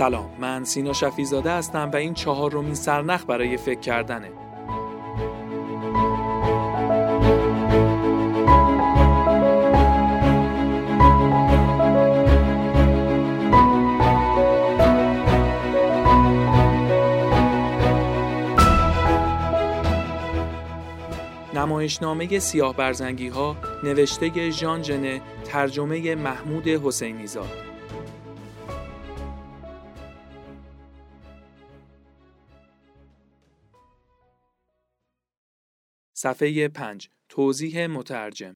سلام. من سینا شفیزاده هستم و این چهارمین سرنخ برای فکر کردنه. نمایشنامه سیاه برزنگی ها نوشته ژان جنه ترجمه محمود حسینی زاد صفحه 5 توضیح مترجم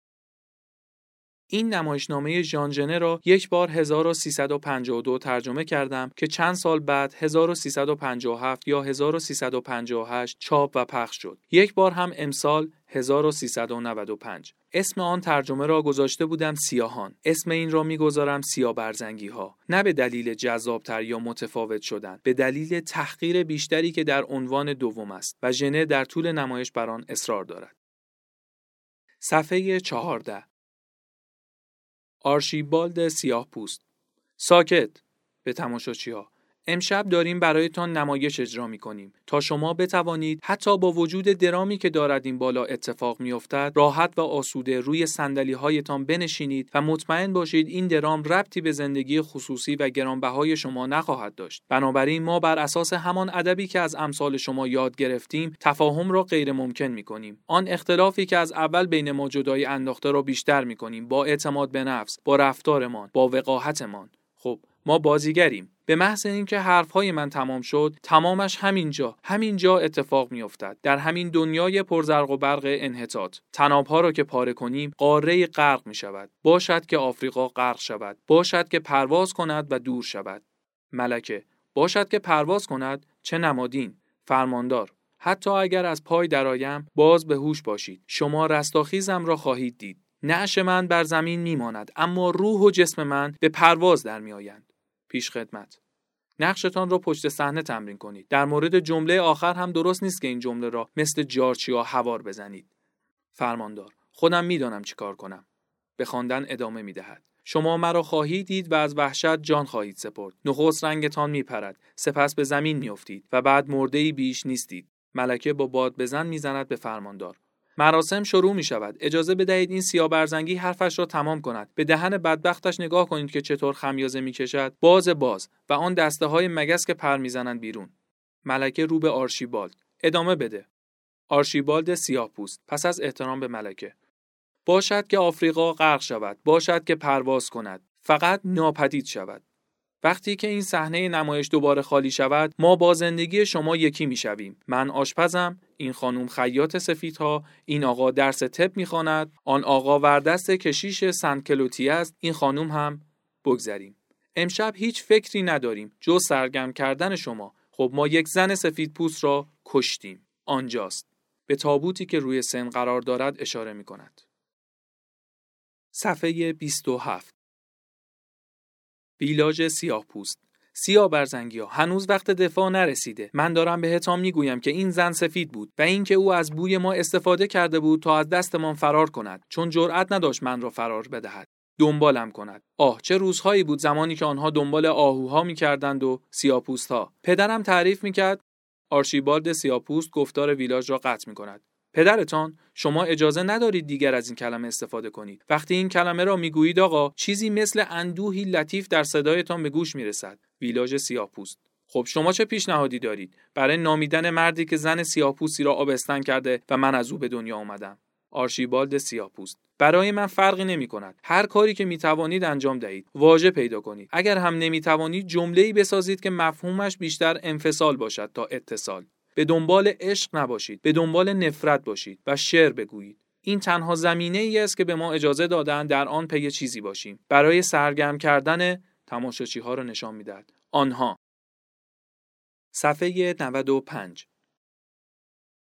این نمایشنامه ژان ژنه را یک بار 1352 ترجمه کردم که چند سال بعد 1357 یا 1358 چاپ و پخش شد. یک بار هم امسال 1395 اسم آن ترجمه را گذاشته بودم سیاهان. اسم این را می‌گذارم سیاه برزنگی ها نه به دلیل جذابتر یا متفاوت شدن به دلیل تحقیر بیشتری که در عنوان دوم است و ژنه در طول نمایش بر آن اصرار دارد. صفحه 14 آرشیبالد سیاه پوست ساکت. به تماشاچی ها امشب داریم برایتان نمایش اجرا می کنیم تا شما بتوانید حتی با وجود درامی که دارد این بالا اتفاق می افتد راحت و آسوده روی سندلی هایتان بنشینید و مطمئن باشید این درام ربطی به زندگی خصوصی و گرانبهای شما نخواهد داشت. بنابراین ما بر اساس همان ادبی که از امثال شما یاد گرفتیم تفاهم را غیر ممکن می کنیم آن اختلافی که از اول بین ما جدایی انداخته را بیشتر می کنیم با اعتماد به نفس با رفتارمان با وقاحتمان. خب ما بازیگریم. به محض اینکه حرفهای من تمام شد تمامش همینجا همینجا اتفاق میافتد. در همین دنیای پرزرق و برق انحطاط. تنابها را که پاره کنیم قاره غرق می شود باشد که آفریقا غرق شود. باشد که پرواز کند و دور شود. ملکه باشد که پرواز کند چه نمادین. فرماندار حتی اگر از پای درایم باز به هوش باشید. شما رستاخیزم را خواهید دید. نعش من بر زمین میماند اما روح و جسم من به پرواز در میآیند. پیش خدمت. نقشتان را پشت صحنه تمرین کنید. در مورد جمله آخر هم درست نیست که این جمله را مثل جارچیا هوار بزنید. فرماندار خودم می‌دانم چی کار کنم. به خواندن ادامه می‌دهد. شما مرا خواهید دید و از وحشت جان خواهید سپرد. نخست رنگتان میپرد. سپس به زمین میافتید و بعد مرده ای بیش نیستید. ملکه با باد بزن می‌زند به فرماندار. مراسم شروع می شود. اجازه بدهید این سیاه برزنگی حرفش را تمام کند. به دهن بدبختش نگاه کنید که چطور خمیازه می کشد. باز باز و آن دسته های مگس که پر می‌زنند بیرون. ملکه رو به آرشیبالد. ادامه بده. آرشیبالد سیاه پوست. پس از احترام به ملکه. باشد که آفریقا غرق شود. باشد که پرواز کند. فقط ناپدید شود. وقتی که این صحنه نمایش دوباره خالی شود ما با زندگی شما یکی می‌شویم من آشپزم این خانم خیاط سفیدها این آقا درس طب می‌خواند آن آقا وردست کشیش سنت کلوتی است این خانم هم بگذریم. امشب هیچ فکری نداریم جز سرگرم کردن شما. خب ما یک زن سفید پوست را کشتیم. آنجاست. به تابوتی که روی سن قرار دارد اشاره می کند. صفحه 27 بیلاژ سیاه پوست. سیاه برزنگی هنوز وقت دفاع نرسیده. من دارم بهتان می‌گویم که این زن سفید بود و اینکه او از بوی ما استفاده کرده بود تا از دستمان فرار کند چون جرأت نداشت من را فرار بدهد. دنبالم کند. آه چه روزهایی بود زمانی که آنها دنبال آهوها می‌کردند و سیاپوست ها پدرم تعریف می‌کرد آرشیبالد سیاپوست گفتار ویلاژ را قطع می‌کند. پدرتان شما اجازه ندارید دیگر از این کلمه استفاده کنید. وقتی این کلمه را می‌گویید آقا چیزی مثل اندوهی لطیف در صدایتان به گوش می‌رسد. ویلاژ سیاهپوست خب شما چه پیشنهادی دارید؟ برای نامیدن مردی که زن سیاهپوستی را آبستن کرده و من از او به دنیا آمدم. آرشیبالد سیاهپوست برای من فرقی نمی کند. هر کاری که می توانید انجام دهید. واژه پیدا کنید. اگر هم نمی توانید جمله ای بسازید که مفهومش بیشتر انفصال باشد تا اتصال. به دنبال عشق نباشید. به دنبال نفرت باشید و شعر بگویید. این تنها زمینه ای است که به ما اجازه دادن در آن پی چیزی باشیم. برای سرگرم کردن تماشاچی ها را نشان می‌دهد. آنها. صفحه 95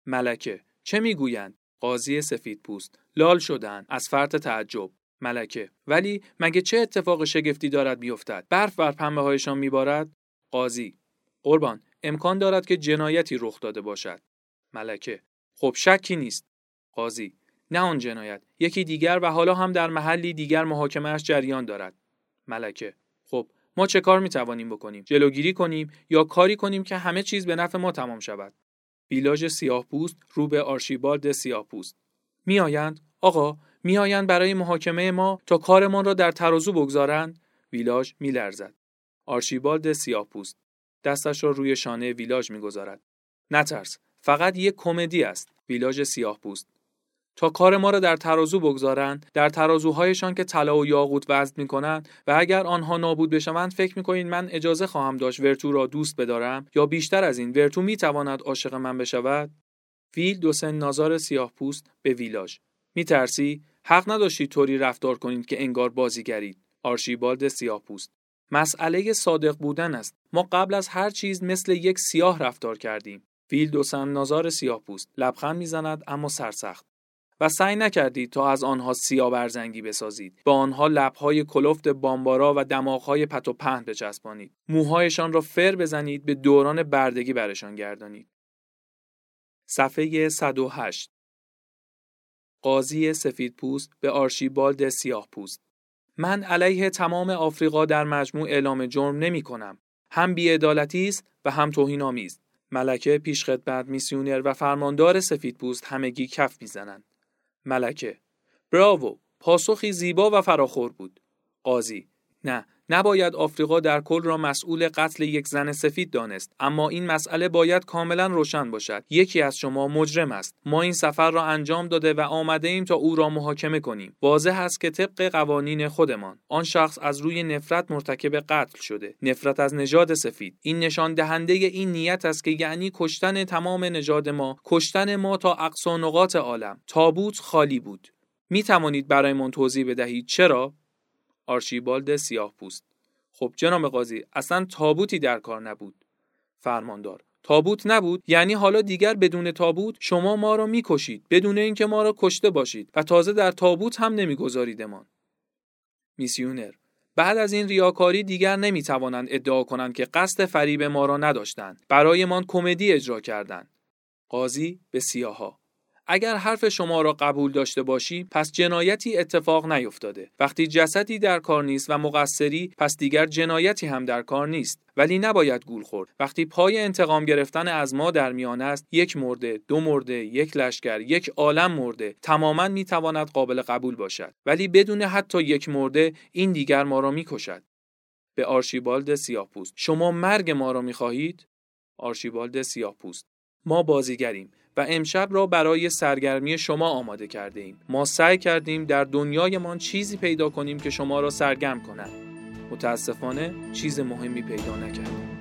ملکه. چه می‌گویند؟ قاضی سفید پوست. لال شدن از فرط تعجب. ملکه. ولی مگه چه اتفاق شگفتی دارد بیفتد؟ برف بر پنبه هایشان میبارد؟ قاضی. قربان. امکان دارد که جنایتی رخ داده باشد. ملکه. خب شکی نیست. قاضی. نه آن جنایت. یکی دیگر و حالا هم در محلی دیگر محاکمهش جریان دارد. ملکه. ما چه کار می توانیم بکنیم؟ جلوگیری کنیم یا کاری کنیم که همه چیز به نفع ما تمام شود؟ ویلاژ سیاه پوست رو به آرشیبالد سیاه پوست. میآیند؟ آقا میآیند برای محاکمه ما تا کارمان را در ترازو بگذارند ویلاژ میلرزد. آرشیبالد سیاه پوست. دستش را روی شانه ویلاژ می‌گذارد. نترس فقط یک کمدی است. ویلاژ سیاه پوست. تا کار ما را در ترازو بگذارند در ترازوهایشان که طلا و یاقوت وزن می کنند و اگر آنها نابود بشوند فکر می کنید من اجازه خواهم داشت ورتو را دوست بدارم یا بیشتر از این ورتو می تواند عاشق من بشود؟ ویل دوسن نازار سیاه پوست به ویلاژ. می ترسی حق نداشتید طوری رفتار کنید که انگار بازیگرید. آرشیبالد سیاه پوست مسئله صادق بودن است. ما قبل از هر چیز مثل یک سیاه رفتار کردیم. ویل دوسن نازار سیاه پوست لبخند می‌زند اما سرسخت. و سعی نکردید تا از آنها سیاه برزنگی بسازید با آنها لبهای کلفت بامبارا و دماغهای پت و پهن بچسبانید موهایشان را فر بزنید به دوران بردگی برشان گردانید صفحه 108 قاضی سفید پوست به آرشیبالد سیاه پوست من علیه تمام آفریقا در مجموع اعلام جرم نمی کنم. هم بیعدالتی است و هم توهین آمیز. ملکه پیشخدمت میسیونر و فرماندار سفید پوست همگی کف می‌زنند. ملکه براوو پاسخی زیبا و فراخور بود. قاضی نه نباید آفریقا در کل را مسئول قتل یک زن سفید دانست اما این مسئله باید کاملا روشن باشد. یکی از شما مجرم است. ما این سفر را انجام داده و آمده ایم تا او را محاکمه کنیم. واضح است که طبق قوانین خودمان آن شخص از روی نفرت مرتکب قتل شده نفرت از نژاد سفید. این نشان دهنده این نیت است که یعنی کشتن تمام نژاد ما کشتن ما تا اقصا نقاط عالم. تابوت خالی بود. می توانید برایمان توضیح بدهید چرا؟ آرشیبالد سیاه پوست خب جناب قاضی اصلا تابوتی در کار نبود. فرماندار تابوت نبود؟ یعنی حالا دیگر بدون تابوت شما ما را می‌کشید بدون اینکه ما را کشته باشید و تازه در تابوت هم نمیگذاریدمان میسیونر بعد از این ریاکاری دیگر نمی‌توانند ادعا کنند که قصد فریب ما را نداشتند. برایمان کمدی اجرا کردند. قاضی به سیاها. اگر حرف شما را قبول داشته باشی پس جنایتی اتفاق نیفتاده. وقتی جسدی در کار نیست و مقصری پس دیگر جنایتی هم در کار نیست. ولی نباید گول خورد. وقتی پای انتقام گرفتن از ما در میان است یک مرده دو مرده یک لشکر یک عالم مرده تماما می‌تواند قابل قبول باشد. ولی بدون حتی یک مرده این دیگر ما را می‌کشد. به آرشیبالد سیاهپوست. شما مرگ ما را می‌خواهید؟ آرشیبالد سیاهپوست. ما بازیگریم. و امشب را برای سرگرمی شما آماده کرده ایم. ما سعی کردیم در دنیایمان چیزی پیدا کنیم که شما را سرگرم کند. متاسفانه چیز مهمی پیدا نکردیم.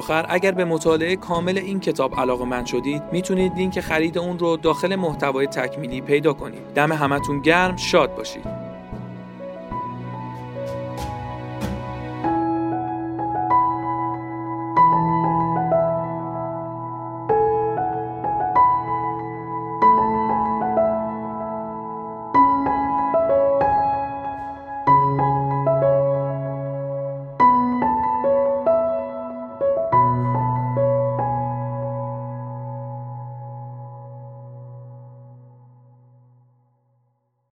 آخر اگر به مطالعه کامل این کتاب علاقه من شدید می‌تونید لینک خرید اون رو داخل محتوای تکمیلی پیدا کنید. دم همتون گرم شاد باشید.